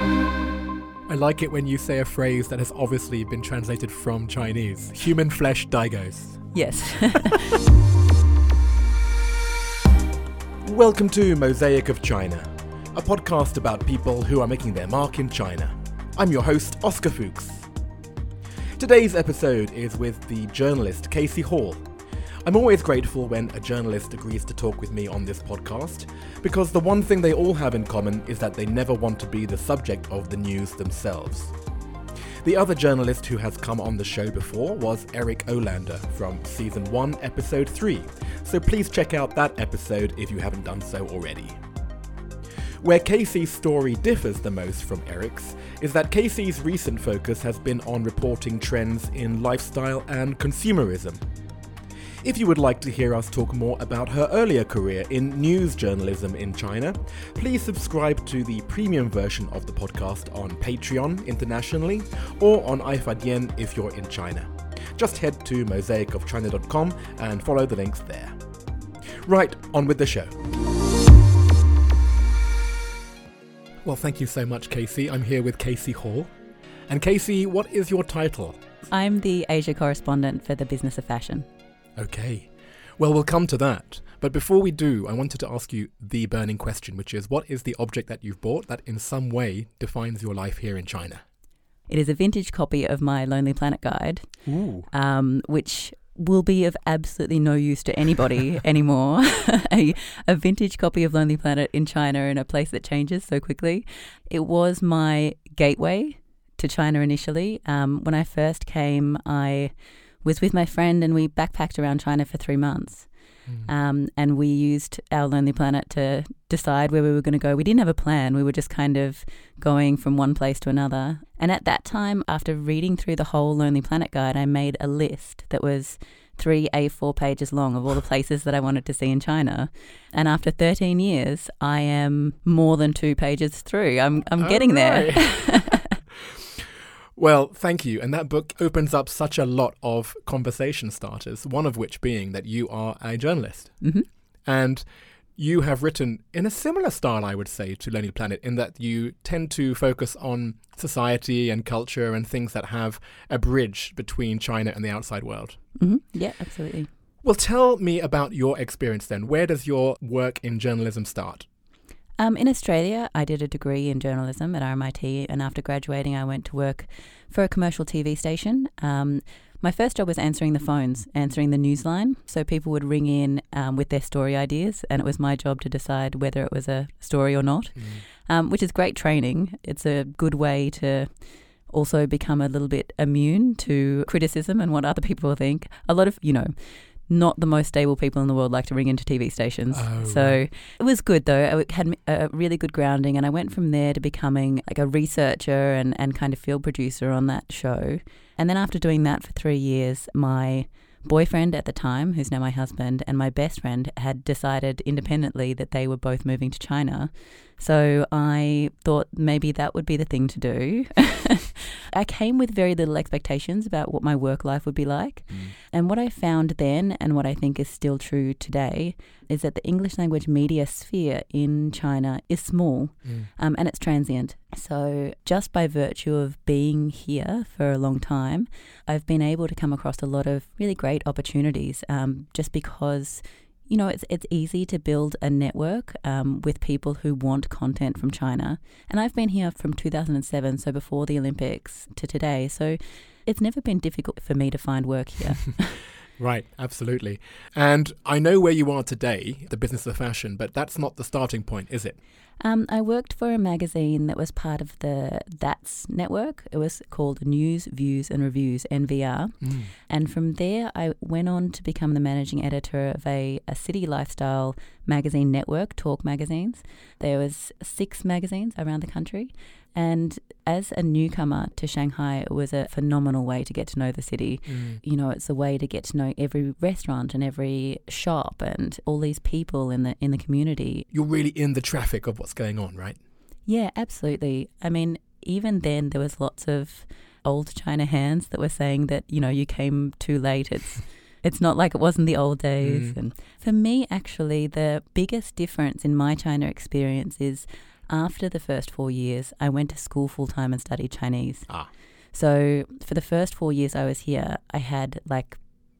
I like it when you say a phrase that has obviously been translated from Chinese. Human flesh daigous. Yes. Welcome to Mosaic of China, a podcast about people who are making their mark in China. I'm your host, Oscar Fuchs. Today's episode is with the journalist Casey Hall. I'm always grateful when a journalist agrees to talk with me on this podcast, because the one thing they all have in common is that they never want to be the subject of the news themselves. The other journalist who has come on the show before was Eric Olander from Season 1, Episode 3, so please check out that episode if you haven't done so already. Where Casey's story differs the most from Eric's is that Casey's recent focus has been on reporting trends in lifestyle and consumerism. If you would like to hear us talk more about her earlier career in news journalism in China, please subscribe to the premium version of the podcast on Patreon internationally or on iFadian if you're in China. Just head to mosaicofchina.com and follow the links there. Right, on with the show. Well, thank you so much, Casey. I'm here with Casey Hall. And Casey, what is your title? I'm the Asia correspondent for the Business of Fashion. Okay. Well, we'll come to that. But before we do, I wanted to ask you the burning question, which is what is the object that you've bought that in some way defines your life here in China? It is a vintage copy of my Lonely Planet guide, Ooh. um, which will be of absolutely no use to anybody anymore. a, a vintage copy of Lonely Planet in China in a place that changes so quickly. It was my gateway to China initially. Um, when I first came, I was with my friend and we backpacked around China for three months. Um, and we used our Lonely Planet to decide where we were going to go. We didn't have a plan. We were just kind of going from one place to another. And at that time, after reading through the whole Lonely Planet guide, I made a list that was three A4 pages long of all the places that I wanted to see in China. And after 13 years, I am more than two pages through. I'm, I'm getting there. Well, thank you. And that book opens up such a lot of conversation starters, one of which being that you are a journalist. hmm And you have written in a similar style, I would say, to Lonely Planet, in that you tend to focus on society and culture and things that have a bridge between China and the outside world. hmm Yeah, absolutely. Well, tell me about your experience then. Where does your work in journalism start? Um, in Australia, I did a degree in journalism at RMIT, and after graduating, I went to work for a commercial TV station. Um, my first job was answering the phones, answering the newsline. So people would ring in um, with their story ideas, and it was my job to decide whether it was a story or not, um, which is great training. It's a good way to also become a little bit immune to criticism and what other people think. A lot of, you know, not the most stable people in the world like to ring into TV stations. Oh, so it was good though. I had a really good grounding, and I went from there to becoming like a researcher and, and kind of field producer on that show. And then after doing that for three years, my boyfriend at the time, who's now my husband, and my best friend had decided independently that they were both moving to China. So I thought maybe that would be the thing to do. I came with very little expectations about what my work life would be like. Mm. And what I found then, and what I think is still true today, is that the English language media sphere in China is small um, and it's transient. So, just by virtue of being here for a long time, I've been able to come across a lot of really great opportunities um, just because. You know, it's it's easy to build a network um, with people who want content from China, and I've been here from 2007, so before the Olympics to today. So it's never been difficult for me to find work here. Right, absolutely. And I know where you are today, the business of fashion, but that's not the starting point, is it? Um, I worked for a magazine that was part of the That's network. It was called News, Views and Reviews, NVR. And from there, I went on to become the managing editor of a, a city lifestyle magazine network, Talk Magazines. There was six magazines around the country. And as a newcomer to Shanghai, it was a phenomenal way to get to know the city. You know, it's a way to get to know every restaurant and every shop and all these people in the in the community. You're really in the traffic of what's going on, right? Yeah, absolutely. I mean, even then there was lots of old China hands that were saying that, you know, you came too late. It's it's not like it was in the old days. Mm. And for me actually the biggest difference in my China experience is After the first four years, I went to school full time and studied Chinese. Ah. So for the first four years I was here, I had like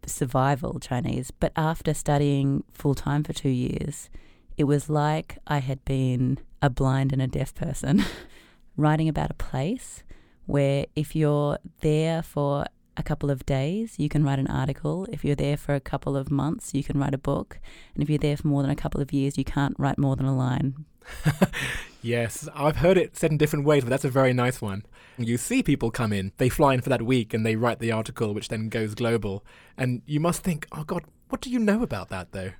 survival Chinese. But after studying full time for two years, it was like I had been a blind and a deaf person writing about a place where if you're there for a couple of days, you can write an article. If you're there for a couple of months, you can write a book. And if you're there for more than a couple of years, you can't write more than a line. yes, I've heard it said in different ways, but that's a very nice one. You see people come in, they fly in for that week and they write the article, which then goes global. And you must think, oh God, what do you know about that though?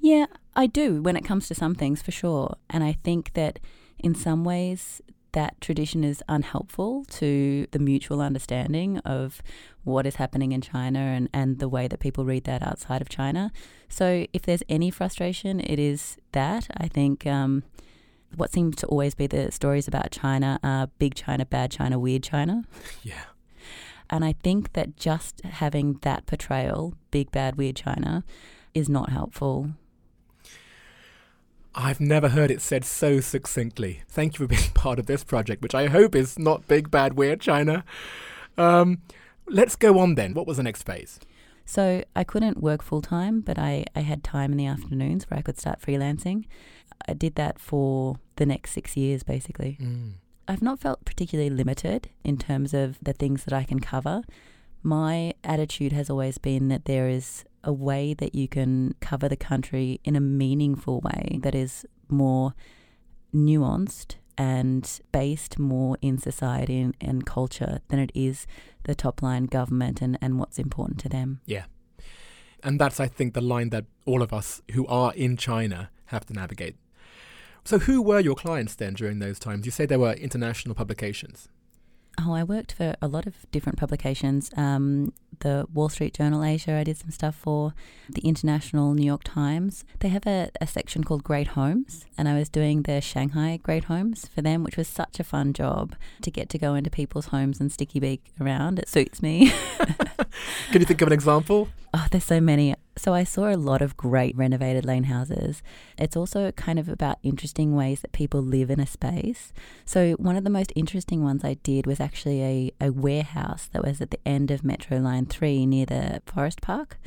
Yeah, I do when it comes to some things for sure. And I think that in some ways, that tradition is unhelpful to the mutual understanding of what is happening in China and, and the way that people read that outside of China. So, if there's any frustration, it is that. I think um, what seems to always be the stories about China are big China, bad China, weird China. Yeah. And I think that just having that portrayal, big, bad, weird China, is not helpful I've never heard it said so succinctly. Thank you for being part of this project, which I hope is not big, bad, weird China. Um, let's go on then. What was the next phase? So I couldn't work full time, but I, I had time in the afternoons where I could start freelancing. I did that for the next six years, basically. Mm. I've not felt particularly limited in terms of the things that I can cover. My attitude has always been that there is a way that you can cover the country in a meaningful way that is more nuanced and based more in society and, and, culture than it is the top line government and, and what's important to them. Yeah. And that's, I think, the line that all of us who are in China have to navigate. So, who were your clients then during those times? You say there were international publications. Oh, I worked for a lot of different publications. Um, the Wall Street Journal Asia, I did some stuff for. The International New York Times. They have a, a section called Great Homes, and I was doing the Shanghai Great Homes for them, which was such a fun job to get to go into people's homes and sticky beak around. It suits me. Can you think of an example? Oh, there's so many. So I saw a lot of great renovated lane houses. It's also kind of about interesting ways that people live in a space. So one of the most interesting ones I did was actually a, a warehouse that was at the end of Metro Line 3 near the Forest Park.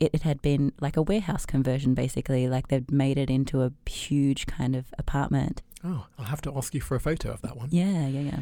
It, it had been like a warehouse conversion, basically. Like they'd made it into a huge kind of apartment. Oh, I'll have to ask you for a photo of that one. Yeah, yeah, yeah.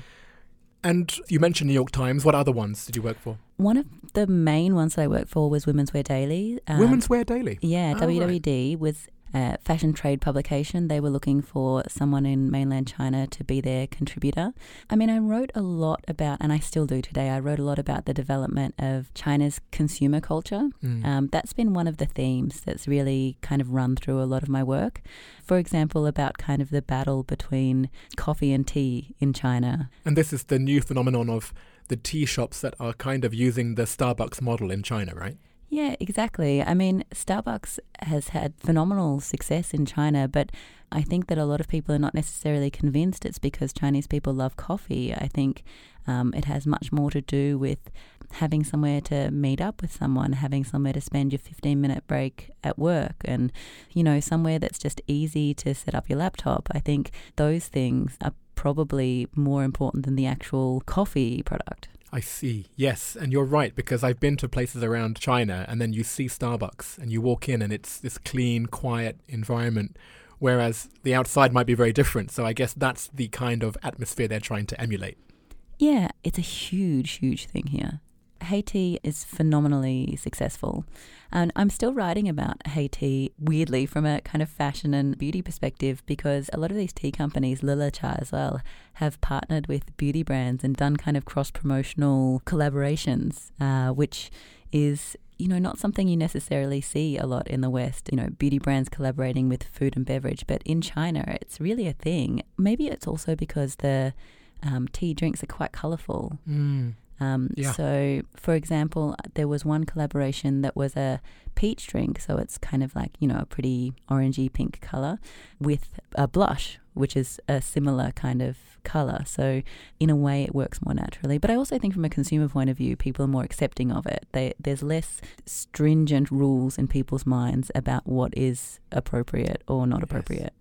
And you mentioned New York Times. What other ones did you work for? One of the main ones that I worked for was Women's Wear Daily. Um, Women's Wear Daily? Yeah, oh, WWD right. was uh, fashion trade publication. They were looking for someone in mainland China to be their contributor. I mean, I wrote a lot about, and I still do today, I wrote a lot about the development of China's consumer culture. Mm. Um, that's been one of the themes that's really kind of run through a lot of my work. For example, about kind of the battle between coffee and tea in China. And this is the new phenomenon of the tea shops that are kind of using the Starbucks model in China, right? Yeah, exactly. I mean, Starbucks has had phenomenal success in China, but I think that a lot of people are not necessarily convinced it's because Chinese people love coffee. I think um, it has much more to do with having somewhere to meet up with someone, having somewhere to spend your 15 minute break at work, and, you know, somewhere that's just easy to set up your laptop. I think those things are probably more important than the actual coffee product. I see. Yes, and you're right because I've been to places around China and then you see Starbucks and you walk in and it's this clean, quiet environment whereas the outside might be very different. So I guess that's the kind of atmosphere they're trying to emulate. Yeah, it's a huge, huge thing here. Hey is phenomenally successful. And I'm still writing about Heytea, weirdly from a kind of fashion and beauty perspective because a lot of these tea companies, Lila Cha as well, have partnered with beauty brands and done kind of cross promotional collaborations, uh, which is you know, not something you necessarily see a lot in the West, you know, beauty brands collaborating with food and beverage, but in China, it's really a thing. Maybe it's also because the um, tea drinks are quite colourful. Mm. Um, yeah. So, for example, there was one collaboration that was a peach drink, so it's kind of like you know a pretty orangey pink color, with a blush, which is a similar kind of color. So, in a way, it works more naturally. But I also think, from a consumer point of view, people are more accepting of it. They, there's less stringent rules in people's minds about what is appropriate or not appropriate.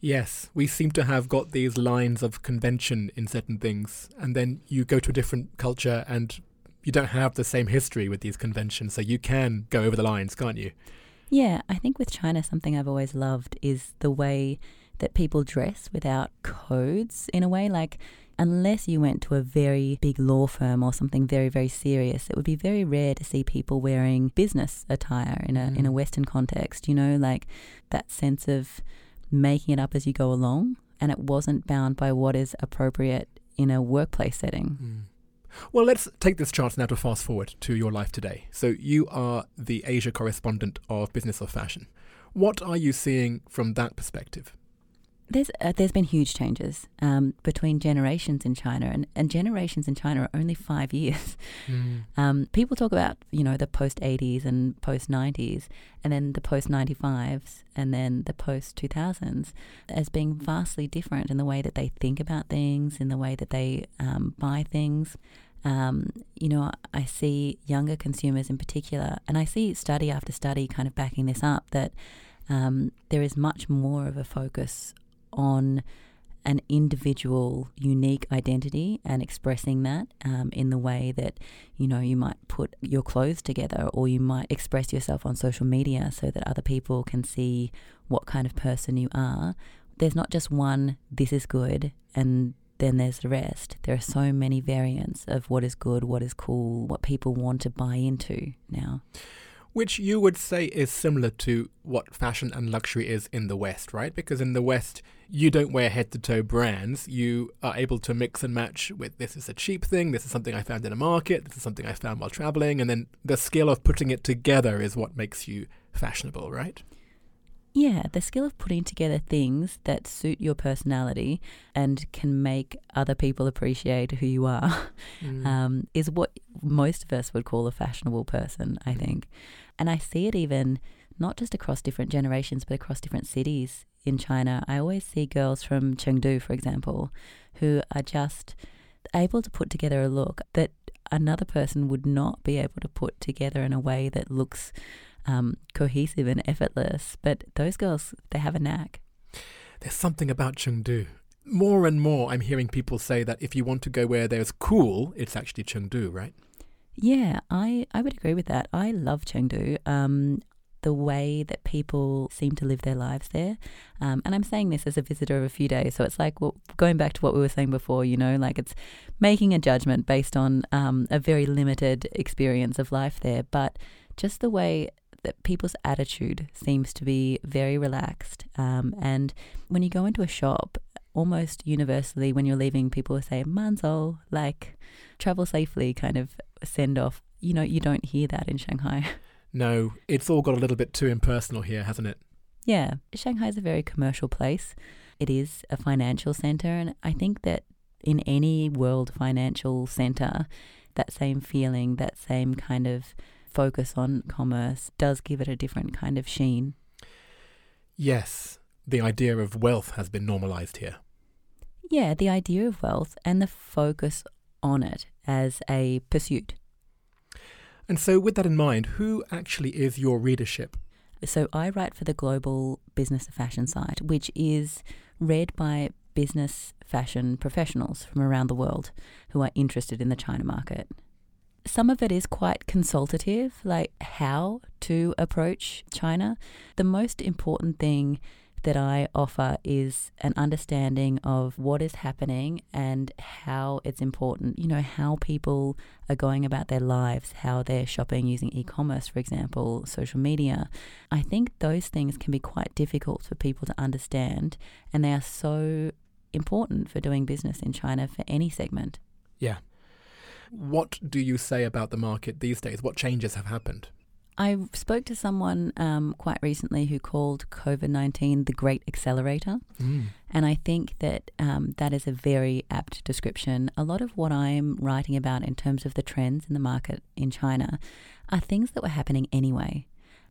Yes, we seem to have got these lines of convention in certain things, and then you go to a different culture and you don't have the same history with these conventions, so you can go over the lines, can't you? Yeah, I think with China, something I've always loved is the way that people dress without codes in a way. Like, unless you went to a very big law firm or something very, very serious, it would be very rare to see people wearing business attire in a, mm. in a mm. Western context, you know, like that sense of making it up as you go along, and it wasn't bound by what is appropriate in a workplace setting. Mm. Well, let's take this chance now to fast forward to your life today. So, you are the Asia correspondent of Business of Fashion. What are you seeing from that perspective? There's uh, there's been huge changes um, between generations in China, and, and generations in China are only five years. Mm. Um, people talk about you know the post 80s and post 90s, and then the post 95s, and then the post 2000s as being vastly different in the way that they think about things, in the way that they um, buy things. Um, you know, I see younger consumers in particular, and I see study after study kind of backing this up that um, there is much more of a focus on an individual unique identity and expressing that um, in the way that you know you might put your clothes together or you might express yourself on social media so that other people can see what kind of person you are. There's not just one this is good and then there's the rest. There are so many variants of what is good what is cool what people want to buy into now which you would say is similar to what fashion and luxury is in the West, right? Because in the West, you don't wear head to toe brands. You are able to mix and match with this is a cheap thing, this is something I found in a market, this is something I found while traveling, and then the skill of putting it together is what makes you fashionable, right? Yeah, the skill of putting together things that suit your personality and can make other people appreciate who you are mm. um, is what most of us would call a fashionable person, I mm. think. And I see it even not just across different generations, but across different cities in China. I always see girls from Chengdu, for example, who are just able to put together a look that another person would not be able to put together in a way that looks um, cohesive and effortless. But those girls, they have a knack. There's something about Chengdu. More and more, I'm hearing people say that if you want to go where there's cool, it's actually Chengdu, right? Yeah, I, I would agree with that. I love Chengdu. Um, the way that people seem to live their lives there. Um, and I'm saying this as a visitor of a few days. So it's like well, going back to what we were saying before, you know, like it's making a judgment based on um, a very limited experience of life there. But just the way that people's attitude seems to be very relaxed. Um, and when you go into a shop, almost universally, when you're leaving, people will say "manzo," like travel safely, kind of send off. You know, you don't hear that in Shanghai. No, it's all got a little bit too impersonal here, hasn't it? Yeah, Shanghai is a very commercial place. It is a financial center, and I think that in any world financial center, that same feeling, that same kind of focus on commerce does give it a different kind of sheen. Yes, the idea of wealth has been normalized here. Yeah, the idea of wealth and the focus on it as a pursuit. And so, with that in mind, who actually is your readership? So, I write for the Global Business of Fashion site, which is read by business fashion professionals from around the world who are interested in the China market some of it is quite consultative, like how to approach China. The most important thing that I offer is an understanding of what is happening and how it's important, you know, how people are going about their lives, how they're shopping using e commerce, for example, social media. I think those things can be quite difficult for people to understand, and they are so important for doing business in China for any segment. Yeah. What do you say about the market these days? What changes have happened? I spoke to someone um, quite recently who called COVID 19 the great accelerator. Mm. And I think that um, that is a very apt description. A lot of what I'm writing about in terms of the trends in the market in China are things that were happening anyway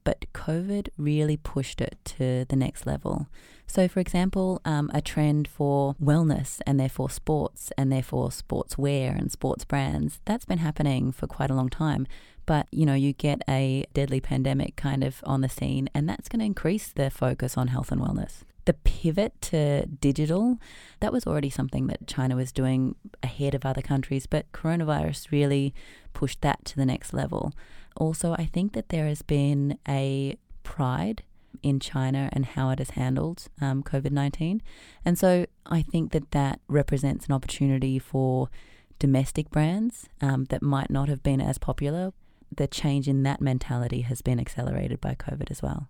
but COVID really pushed it to the next level. So, for example, um, a trend for wellness and therefore sports and therefore sportswear and sports brands, that's been happening for quite a long time. But, you know, you get a deadly pandemic kind of on the scene, and that's going to increase the focus on health and wellness. the pivot to digital, that was already something that China was doing ahead of other countries, but coronavirus really pushed that to the next level. Also, I think that there has been a pride in China and how it has handled um, COVID 19. And so I think that that represents an opportunity for domestic brands um, that might not have been as popular. The change in that mentality has been accelerated by COVID as well.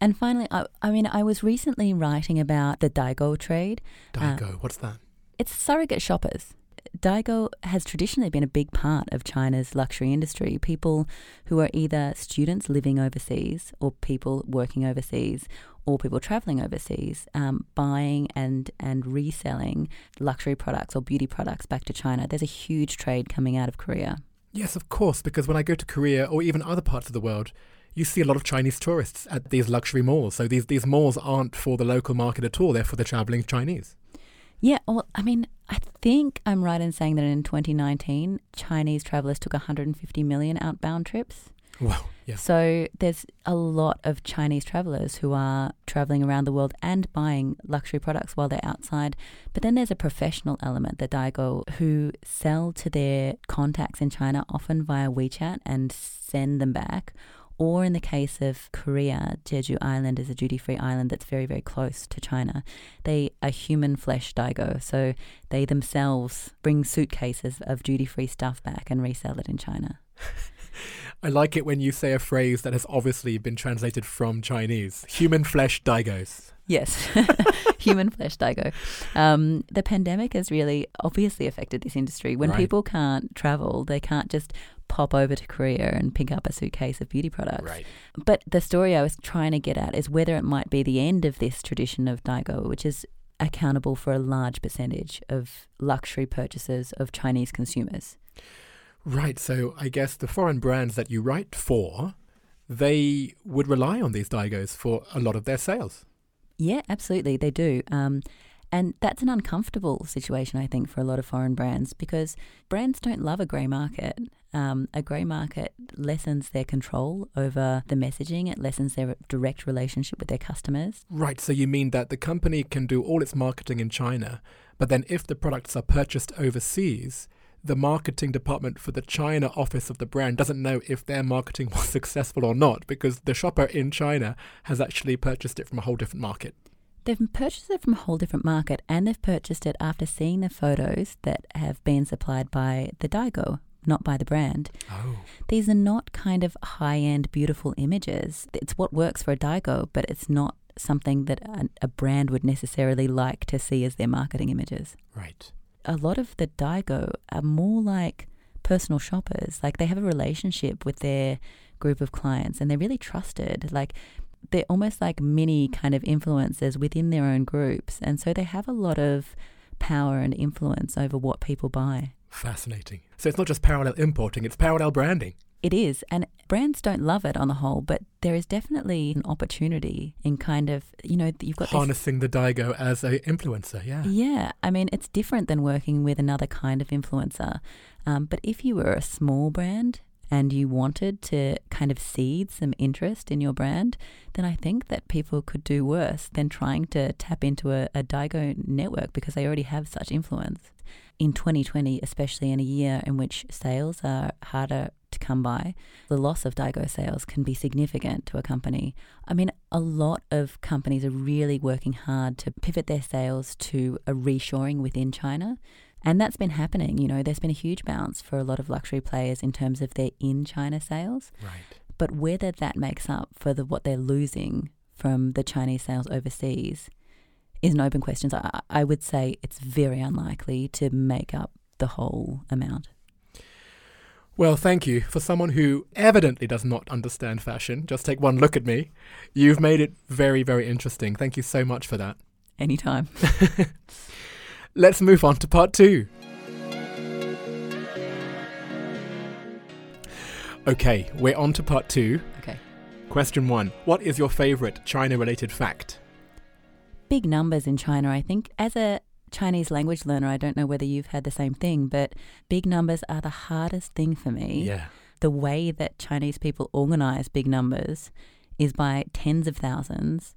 And finally, I, I mean, I was recently writing about the Daigou trade. Daigou, uh, what's that? It's surrogate shoppers. Daigou has traditionally been a big part of China's luxury industry. People who are either students living overseas or people working overseas or people traveling overseas um, buying and, and reselling luxury products or beauty products back to China. There's a huge trade coming out of Korea. Yes, of course, because when I go to Korea or even other parts of the world, you see a lot of Chinese tourists at these luxury malls. So these, these malls aren't for the local market at all, they're for the traveling Chinese. Yeah, well, I mean, I think I'm right in saying that in 2019, Chinese travelers took 150 million outbound trips. Wow. Yeah. So there's a lot of Chinese travelers who are traveling around the world and buying luxury products while they're outside. But then there's a professional element, the Daigou, who sell to their contacts in China often via WeChat and send them back or in the case of Korea, Jeju Island is a duty free island that's very, very close to China. They are human flesh daigou, so they themselves bring suitcases of duty free stuff back and resell it in China. I like it when you say a phrase that has obviously been translated from Chinese. Human flesh daigous. Yes, human flesh daigou. Um, the pandemic has really obviously affected this industry. When right. people can't travel, they can't just pop over to Korea and pick up a suitcase of beauty products. Right. But the story I was trying to get at is whether it might be the end of this tradition of Daigou, which is accountable for a large percentage of luxury purchases of Chinese consumers. Right. So I guess the foreign brands that you write for, they would rely on these Daigous for a lot of their sales. Yeah, absolutely, they do. Um, and that's an uncomfortable situation, I think, for a lot of foreign brands because brands don't love a grey market. Um, a grey market lessens their control over the messaging, it lessens their direct relationship with their customers. Right, so you mean that the company can do all its marketing in China, but then if the products are purchased overseas, the marketing department for the China office of the brand doesn't know if their marketing was successful or not because the shopper in China has actually purchased it from a whole different market. They've purchased it from a whole different market and they've purchased it after seeing the photos that have been supplied by the Daigou, not by the brand. Oh. These are not kind of high end, beautiful images. It's what works for a Daigou, but it's not something that a, a brand would necessarily like to see as their marketing images. Right. A lot of the Daigou are more like personal shoppers. Like they have a relationship with their group of clients and they're really trusted. Like they're almost like mini kind of influencers within their own groups. And so they have a lot of power and influence over what people buy. Fascinating. So it's not just parallel importing, it's parallel branding. It is. And brands don't love it on the whole, but there is definitely an opportunity in kind of, you know, you've got harnessing this, the Daigou as an influencer. Yeah. Yeah. I mean, it's different than working with another kind of influencer. Um, but if you were a small brand, and you wanted to kind of seed some interest in your brand, then I think that people could do worse than trying to tap into a, a Daigou network because they already have such influence. In 2020, especially in a year in which sales are harder to come by, the loss of Daigou sales can be significant to a company. I mean, a lot of companies are really working hard to pivot their sales to a reshoring within China. And that's been happening. You know, there's been a huge bounce for a lot of luxury players in terms of their in China sales. Right. But whether that makes up for the, what they're losing from the Chinese sales overseas is an open question. So I, I would say it's very unlikely to make up the whole amount. Well, thank you. For someone who evidently does not understand fashion, just take one look at me. You've made it very, very interesting. Thank you so much for that. Anytime. Let's move on to part two. Okay, we're on to part two. Okay. Question one What is your favorite China related fact? Big numbers in China, I think. As a Chinese language learner, I don't know whether you've had the same thing, but big numbers are the hardest thing for me. Yeah. The way that Chinese people organize big numbers is by tens of thousands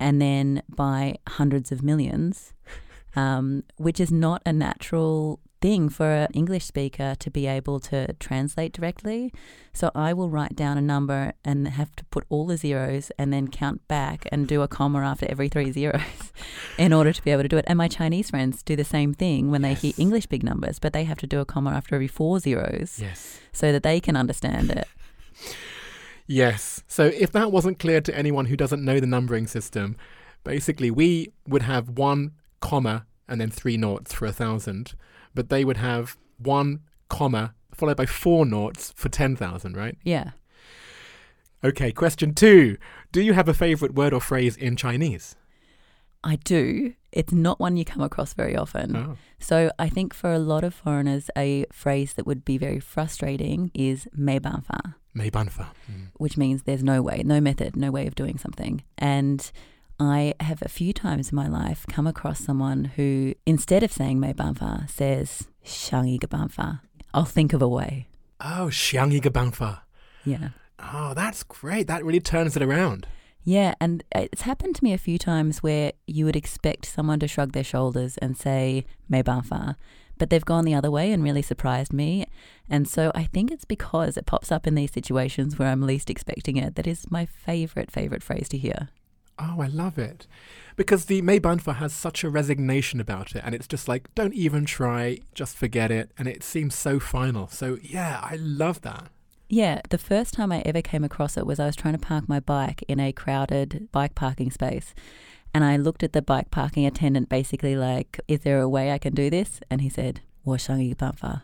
and then by hundreds of millions, um, which is not a natural thing for an English speaker to be able to translate directly. So I will write down a number and have to put all the zeros and then count back and do a comma after every three zeros in order to be able to do it. And my Chinese friends do the same thing when they hear English big numbers, but they have to do a comma after every four zeros Yes. so that they can understand it. Yes. So if that wasn't clear to anyone who doesn't know the numbering system, basically we would have one comma and then three noughts for a thousand, but they would have one comma followed by four noughts for 10,000, right? Yeah. Okay, question two. Do you have a favorite word or phrase in Chinese? I do. It's not one you come across very often. Oh. So I think for a lot of foreigners, a phrase that would be very frustrating is "mei banfa," "mei banfa," mm. which means there's no way, no method, no way of doing something. And I have a few times in my life come across someone who, instead of saying mei Banfa, says Shangi Gabanfa. I'll think of a way. Oh, Shangi Gabanfa. Yeah. Oh, that's great. That really turns it around. Yeah, and it's happened to me a few times where you would expect someone to shrug their shoulders and say mei Banfa, but they've gone the other way and really surprised me. And so I think it's because it pops up in these situations where I'm least expecting it that is my favorite favorite phrase to hear. Oh, I love it. Because the Maybunfa has such a resignation about it, and it's just like, don't even try, just forget it. And it seems so final. So, yeah, I love that. Yeah, the first time I ever came across it was I was trying to park my bike in a crowded bike parking space. And I looked at the bike parking attendant, basically like, is there a way I can do this? And he said, Washangi Bumfa.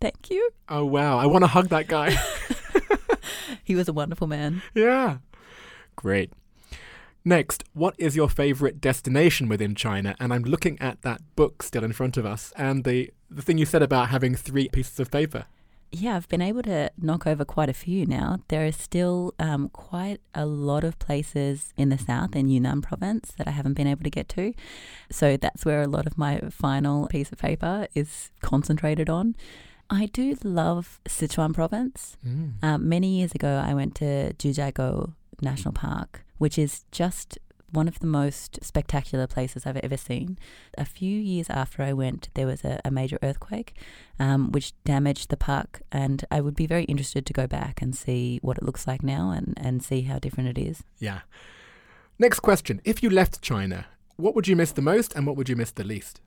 Thank you. Oh, wow. I want to hug that guy. he was a wonderful man. Yeah. Great. Next, what is your favorite destination within China? And I'm looking at that book still in front of us, and the, the thing you said about having three pieces of paper. Yeah, I've been able to knock over quite a few now. There are still um, quite a lot of places in the south, in Yunnan province, that I haven't been able to get to. So that's where a lot of my final piece of paper is concentrated on. I do love Sichuan province. Mm. Um, many years ago, I went to Jiuzhaigou National Park, which is just one of the most spectacular places I've ever seen. A few years after I went, there was a, a major earthquake um, which damaged the park, and I would be very interested to go back and see what it looks like now and, and see how different it is. Yeah. Next question. If you left China, what would you miss the most and what would you miss the least?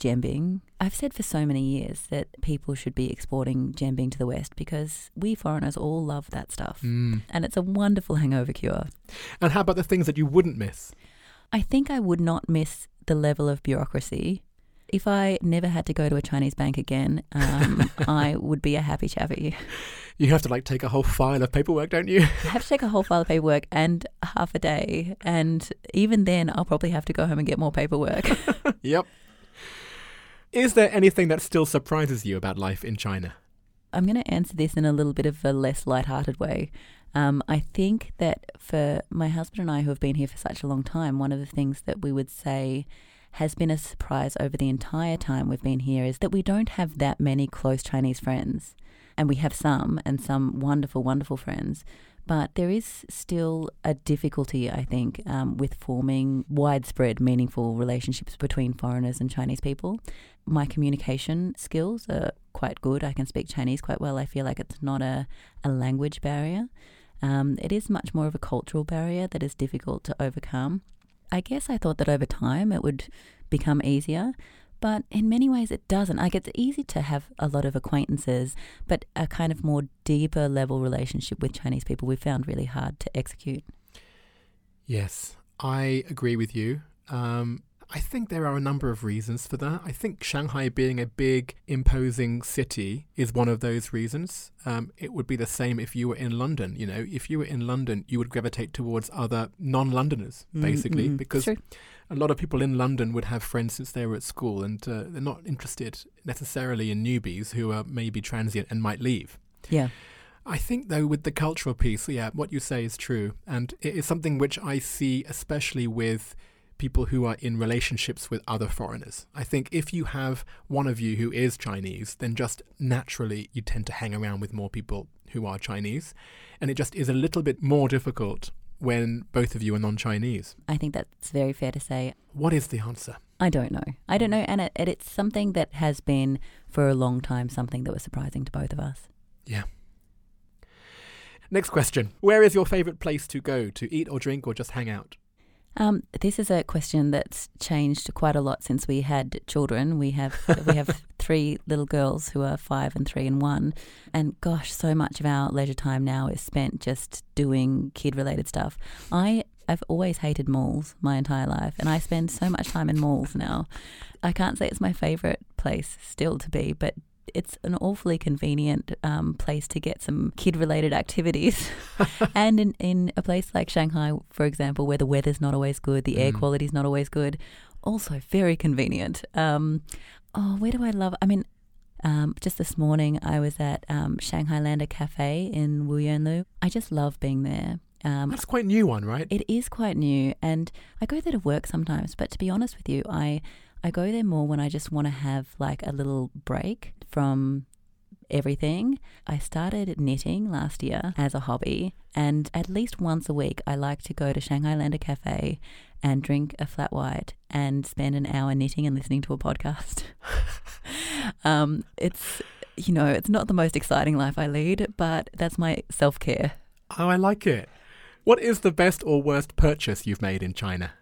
Jianbing. I've said for so many years that people should be exporting jianbing to the West because we foreigners all love that stuff. Mm. And it's a wonderful hangover cure. And how about the things that you wouldn't miss? I think I would not miss the level of bureaucracy. If I never had to go to a Chinese bank again, um, I would be a happy chappy. You have to like take a whole file of paperwork, don't you? I have to take a whole file of paperwork and half a day. And even then, I'll probably have to go home and get more paperwork. yep. Is there anything that still surprises you about life in China? I'm going to answer this in a little bit of a less light-hearted way. Um, I think that for my husband and I, who have been here for such a long time, one of the things that we would say has been a surprise over the entire time we've been here is that we don't have that many close Chinese friends. And we have some, and some wonderful, wonderful friends. But there is still a difficulty, I think, um, with forming widespread, meaningful relationships between foreigners and Chinese people. My communication skills are quite good. I can speak Chinese quite well. I feel like it's not a, a language barrier. Um, it is much more of a cultural barrier that is difficult to overcome. I guess I thought that over time it would become easier, but in many ways it doesn't. Like it's easy to have a lot of acquaintances, but a kind of more deeper level relationship with Chinese people we found really hard to execute. Yes, I agree with you. Um, I think there are a number of reasons for that. I think Shanghai being a big, imposing city is one of those reasons. Um, it would be the same if you were in London. You know, if you were in London, you would gravitate towards other non Londoners, basically, Mm, mm, because true. a lot of people in London would have friends since they were at school and uh, they're not interested necessarily in newbies who are maybe transient and might leave. Yeah. I think, though, with the cultural piece, yeah, what you say is true. And it is something which I see especially with people who are in relationships with other foreigners. I think if you have one of you who is Chinese, then just naturally you tend to hang around with more people who are Chinese. And it just is a little bit more difficult when both of you are non Chinese? I think that's very fair to say. What is the answer? I don't know. I don't know. And it, it's something that has been for a long time something that was surprising to both of us. Yeah. Next question. Where is your favourite place to go to eat or drink or just hang out? Um, this is a question that's changed quite a lot since we had children. We have we have three little girls who are five and three and one, and gosh, so much of our leisure time now is spent just doing kid related stuff. I I've always hated malls my entire life, and I spend so much time in malls now. I can't say it's my favorite place still to be, but it's an awfully convenient um, place to get some kid related activities. and in, in a place like Shanghai, for example, where the weather's not always good, the air mm. quality's not always good, also very convenient. Um, oh, where do I love? I mean, um, just this morning, I was at um, Shanghai Lander Cafe in Wuyuanlu. I just love being there. Um, That's quite a new one, right? It is quite new, and I go there to work sometimes. But to be honest with you, I I go there more when I just want to have like a little break from everything. I started knitting last year as a hobby, and at least once a week, I like to go to Shanghai Lander Cafe and drink a flat white and spend an hour knitting and listening to a podcast. um, it's you know, it's not the most exciting life I lead, but that's my self care. Oh, I like it. What is the best or worst purchase you've made in China?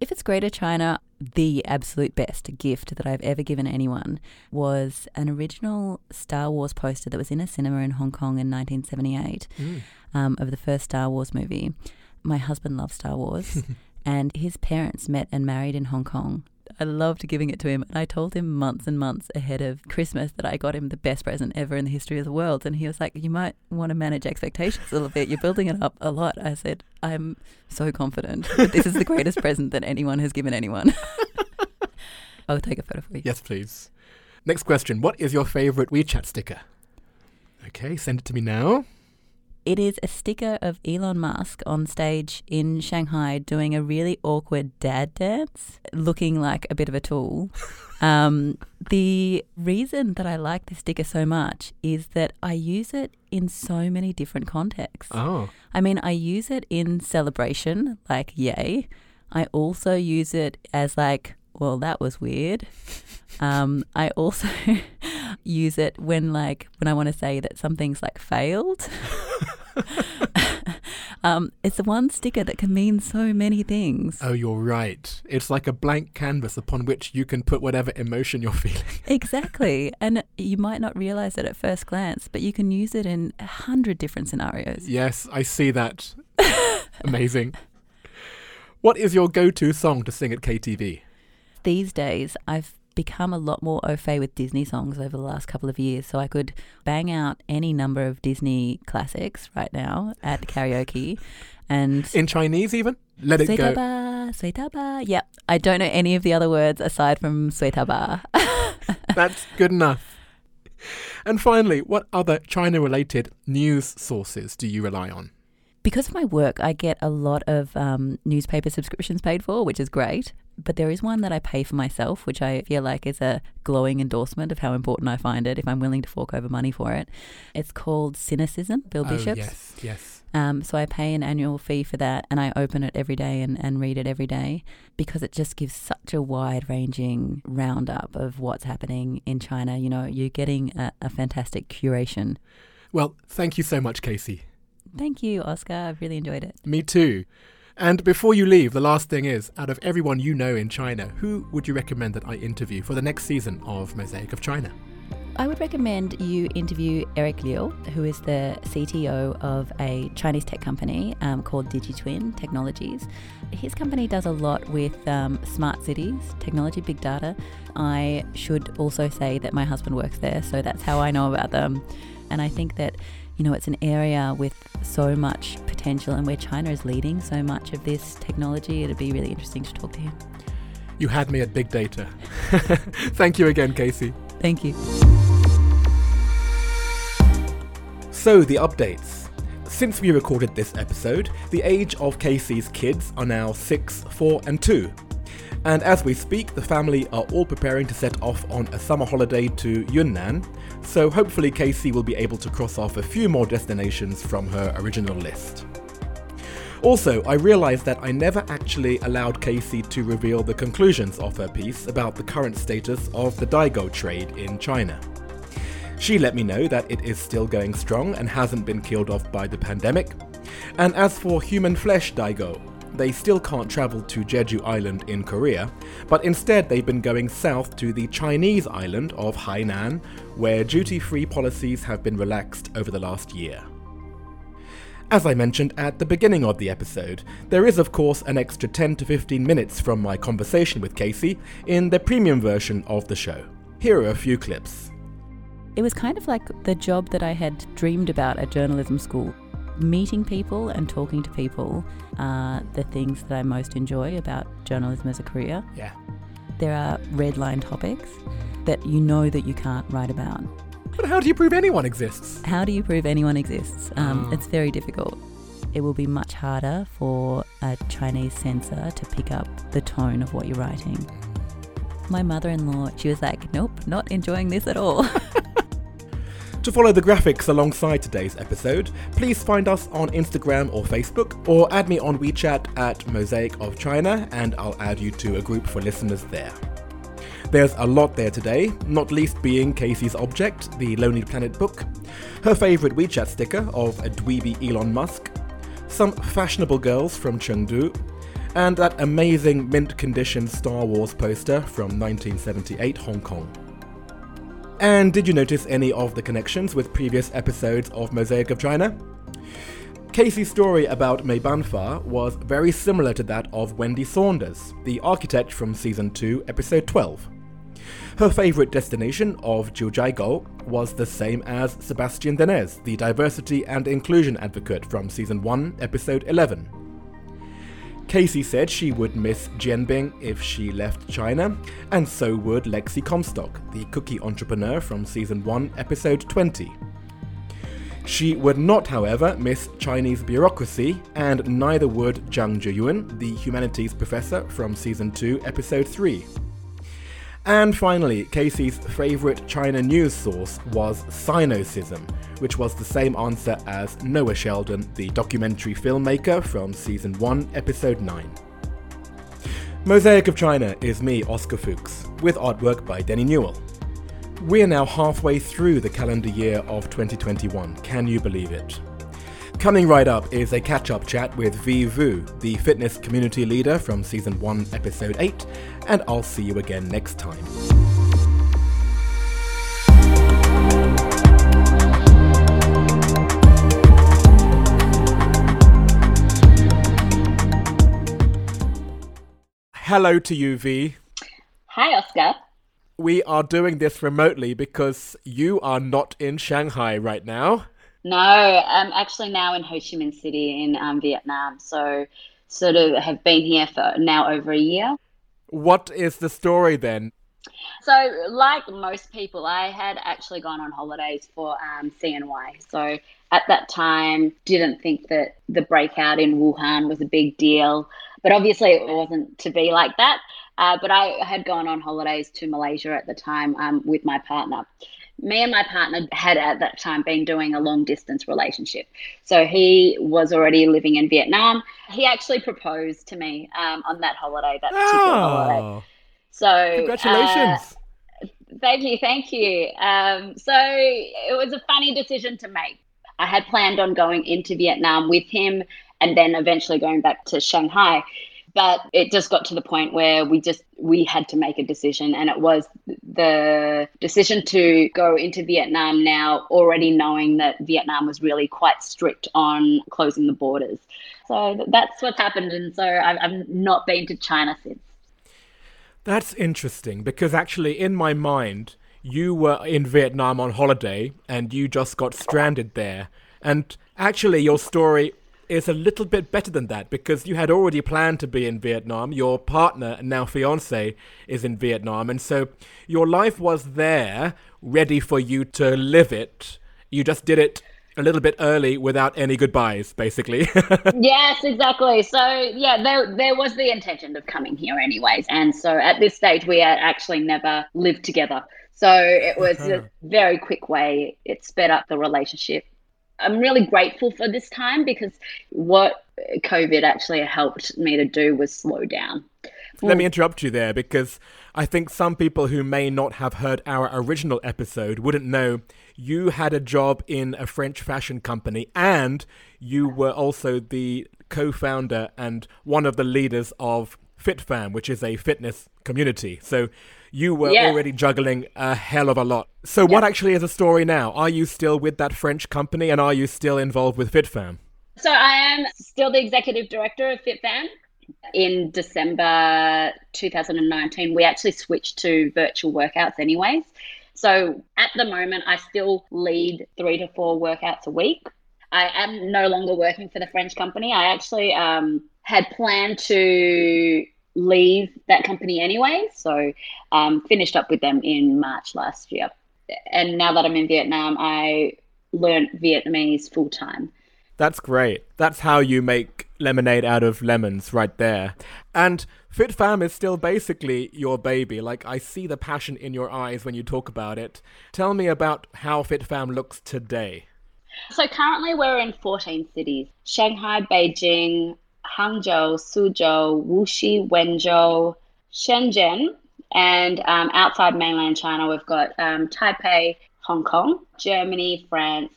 If it's Greater China, the absolute best gift that I've ever given anyone was an original Star Wars poster that was in a cinema in Hong Kong in 1978 mm. um, of the first Star Wars movie. My husband loves Star Wars, and his parents met and married in Hong Kong. I loved giving it to him. And I told him months and months ahead of Christmas that I got him the best present ever in the history of the world. And he was like, You might want to manage expectations a little bit. You're building it up a lot. I said, I'm so confident that this is the greatest present that anyone has given anyone. I'll take a photo for you. Yes, please. Next question What is your favorite WeChat sticker? Okay, send it to me now. It is a sticker of Elon Musk on stage in Shanghai doing a really awkward dad dance, looking like a bit of a tool. Um, the reason that I like this sticker so much is that I use it in so many different contexts. Oh. I mean, I use it in celebration, like, yay. I also use it as, like, well, that was weird. Um, I also use it when, like, when I want to say that something's like failed. um, it's the one sticker that can mean so many things. Oh, you're right. It's like a blank canvas upon which you can put whatever emotion you're feeling. exactly. And you might not realize it at first glance, but you can use it in a hundred different scenarios. Yes, I see that. Amazing. What is your go to song to sing at KTV? These days, I've become a lot more au fait with Disney songs over the last couple of years. So I could bang out any number of Disney classics right now at karaoke. And in Chinese, even let it go. Suitaba, Yep. I don't know any of the other words aside from Suitaba. That's good enough. And finally, what other China related news sources do you rely on? Because of my work, I get a lot of um, newspaper subscriptions paid for, which is great but there is one that I pay for myself, which I feel like is a glowing endorsement of how important I find it if I'm willing to fork over money for it. It's called Sinocism, Bill oh, Bishop's. Yes, yes. Um, so I pay an annual fee for that and I open it every day and, and read it every day because it just gives such a wide ranging roundup of what's happening in China. You know, you're getting a, a fantastic curation. Well, thank you so much, Casey. Thank you, Oscar. I've really enjoyed it. Me too. And before you leave, the last thing is out of everyone you know in China, who would you recommend that I interview for the next season of Mosaic of China? I would recommend you interview Eric Liu, who is the CTO of a Chinese tech company um, called DigiTwin Technologies. His company does a lot with um, smart cities, technology, big data. I should also say that my husband works there, so that's how I know about them. And I think that you know, it's an area with so much potential and where China is leading so much of this technology. It'd be really interesting to talk to him. You had me at big data. Thank you again, Casey. Thank you. So, the updates. Since we recorded this episode, the age of Casey's kids are now 6, 4, and 2. And as we speak, the family are all preparing to set off on a summer holiday to Yunnan, so hopefully Casey will be able to cross off a few more destinations from her original list. Also, I realised that I never actually allowed Casey to reveal the conclusions of her piece about the current status of the Daigou trade in China. She let me know that it is still going strong and hasn't been killed off by the pandemic. And as for human flesh Daigou, they still can't travel to Jeju Island in Korea, but instead they've been going south to the Chinese island of Hainan, where duty free policies have been relaxed over the last year. As I mentioned at the beginning of the episode, there is of course an extra 10 to 15 minutes from my conversation with Casey in the premium version of the show. Here are a few clips. It was kind of like the job that I had dreamed about at journalism school. Meeting people and talking to people are the things that I most enjoy about journalism as a career. Yeah. There are red line topics that you know that you can't write about. But how do you prove anyone exists? How do you prove anyone exists? Um, Oh. It's very difficult. It will be much harder for a Chinese censor to pick up the tone of what you're writing. My mother in law, she was like, nope, not enjoying this at all. To follow the graphics alongside today's episode, please find us on Instagram or Facebook, or add me on WeChat at Mosaic of China, and I'll add you to a group for listeners there. There's a lot there today, not least being Casey's object, the Lonely Planet book, her favourite WeChat sticker of a dweeby Elon Musk, some fashionable girls from Chengdu, and that amazing mint condition Star Wars poster from 1978 Hong Kong. And did you notice any of the connections with previous episodes of Mosaic of China? Casey's story about Mei Banfa was very similar to that of Wendy Saunders, the architect from season 2, episode 12. Her favourite destination of Jiuzhaigou was the same as Sebastian Denez, the diversity and inclusion advocate from season 1, episode 11. Casey said she would miss Jianbing if she left China, and so would Lexi Comstock, the cookie entrepreneur from season 1, episode 20. She would not, however, miss Chinese bureaucracy, and neither would Zhang Zhiyun, the humanities professor from season 2, episode 3. And finally, Casey's favourite China news source was Sinocism, which was the same answer as Noah Sheldon, the documentary filmmaker from season 1, episode 9. Mosaic of China is me, Oscar Fuchs, with artwork by Denny Newell. We are now halfway through the calendar year of 2021, can you believe it? Coming right up is a catch up chat with V Vu, the fitness community leader from season 1, episode 8, and I'll see you again next time. Hello to you, V. Hi, Oscar. We are doing this remotely because you are not in Shanghai right now. No, I'm actually now in Ho Chi Minh City in um, Vietnam. So, sort of have been here for now over a year. What is the story then? So, like most people, I had actually gone on holidays for um, CNY. So, at that time, didn't think that the breakout in Wuhan was a big deal. But obviously, it wasn't to be like that. Uh, but I had gone on holidays to Malaysia at the time um, with my partner. Me and my partner had at that time been doing a long distance relationship. So he was already living in Vietnam. He actually proposed to me um, on that holiday, that particular holiday. Oh, So congratulations. uh, Thank you, thank you. Um, so it was a funny decision to make. I had planned on going into Vietnam with him and then eventually going back to Shanghai. But it just got to the point where we just we had to make a decision, and it was the decision to go into Vietnam now, already knowing that Vietnam was really quite strict on closing the borders. So that's what's happened, and so I've, I've not been to China since. That's interesting because actually, in my mind, you were in Vietnam on holiday and you just got stranded there. And actually, your story is a little bit better than that because you had already planned to be in Vietnam. Your partner, now fiance, is in Vietnam. And so your life was there, ready for you to live it. You just did it a little bit early without any goodbyes, basically. yes, exactly. So yeah, there there was the intention of coming here anyways, and so at this stage we had actually never lived together. So it was a uh-huh. very quick way. It sped up the relationship. I'm really grateful for this time because what COVID actually helped me to do was slow down. Let me mm. interrupt you there because I think some people who may not have heard our original episode wouldn't know you had a job in a French fashion company and you were also the co founder and one of the leaders of FitFam, which is a fitness community. So you were already juggling a hell of a lot. So, what actually is the story now? Are you still with that French company and are you still involved with FitFam? So I am still the executive director of FitFam. In December 2019, we actually switched to virtual workouts, anyways. So at the moment, I still lead three to four workouts a week. I am no longer working for the French company. I actually um, had planned to leave that company anyway. So um, finished up with them in March last year. And now that I'm in Vietnam, I learned Vietnamese full time. That's great. That's how you make lemonade out of lemons right there. And FitFam is still basically your baby. Like, I see the passion in your eyes when you talk about it. Tell me about how FitFam looks today. So currently we're in 14 cities Shanghai, Beijing, Hangzhou, Suzhou, Wuxi, Wenzhou, Shenzhen, and um, outside mainland China, we've got um, Taipei, Hong Kong, Germany, France,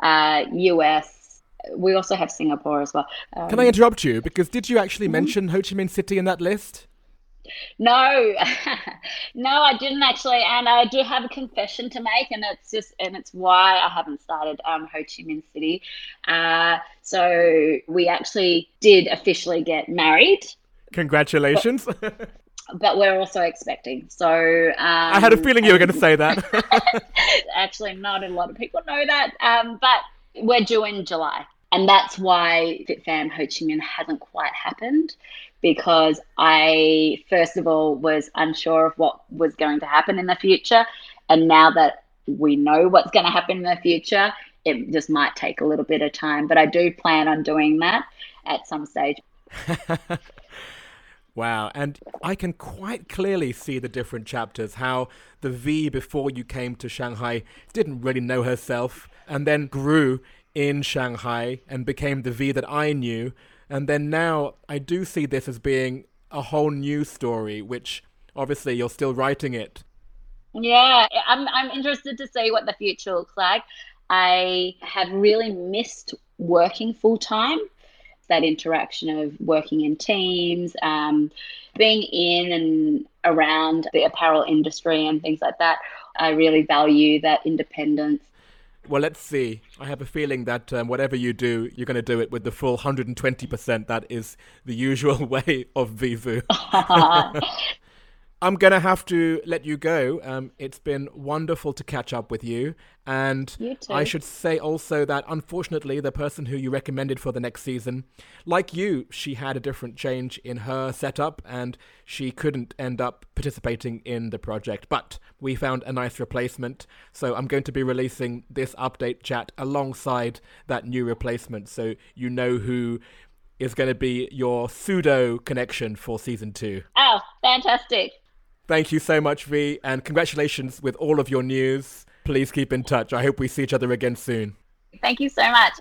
uh, US. We also have Singapore as well. Um, Can I interrupt you? Because did you actually mention Ho Chi Minh City in that list? No, no, I didn't actually, and I do have a confession to make, and it's just, and it's why I haven't started um, Ho Chi Minh City. Uh, so we actually did officially get married, Congratulations. but we're also expecting. So um, I had a feeling you were going to say that. actually, not a lot of people know that, um, but we're due in July. And that's why FitFam Ho Chi Minh hasn't quite happened because I, first of all, was unsure of what was going to happen in the future. And now that we know what's going to happen in the future, it just might take a little bit of time. But I do plan on doing that at some stage. Wow, and I can quite clearly see the different chapters. How the V before you came to Shanghai didn't really know herself, and then grew in Shanghai and became the V that I knew. And then now I do see this as being a whole new story, which obviously you're still writing it. Yeah, I'm, I'm interested to see what the future looks like. I have really missed working full time, that interaction of working in teams, um, being in and around the apparel industry and things like that. I really value that independence. Well, let's see. I have a feeling that um, whatever you do, you're going to do it with the full 120%. That is the usual way of Vivu. I'm going to have to let you go. Um, it's been wonderful to catch up with you. And You. I should say also that unfortunately, the person who you recommended for the next season, like you, she had a different change in her setup and she couldn't end up participating in the project. But we found a nice replacement. So I'm going to be releasing this update chat alongside that new replacement. So you know who is going to be your pseudo connection for season two. Oh, fantastic. Thank you so much, V, and congratulations with all of your news. Please keep in touch. I hope we see each other again soon. Thank you so much.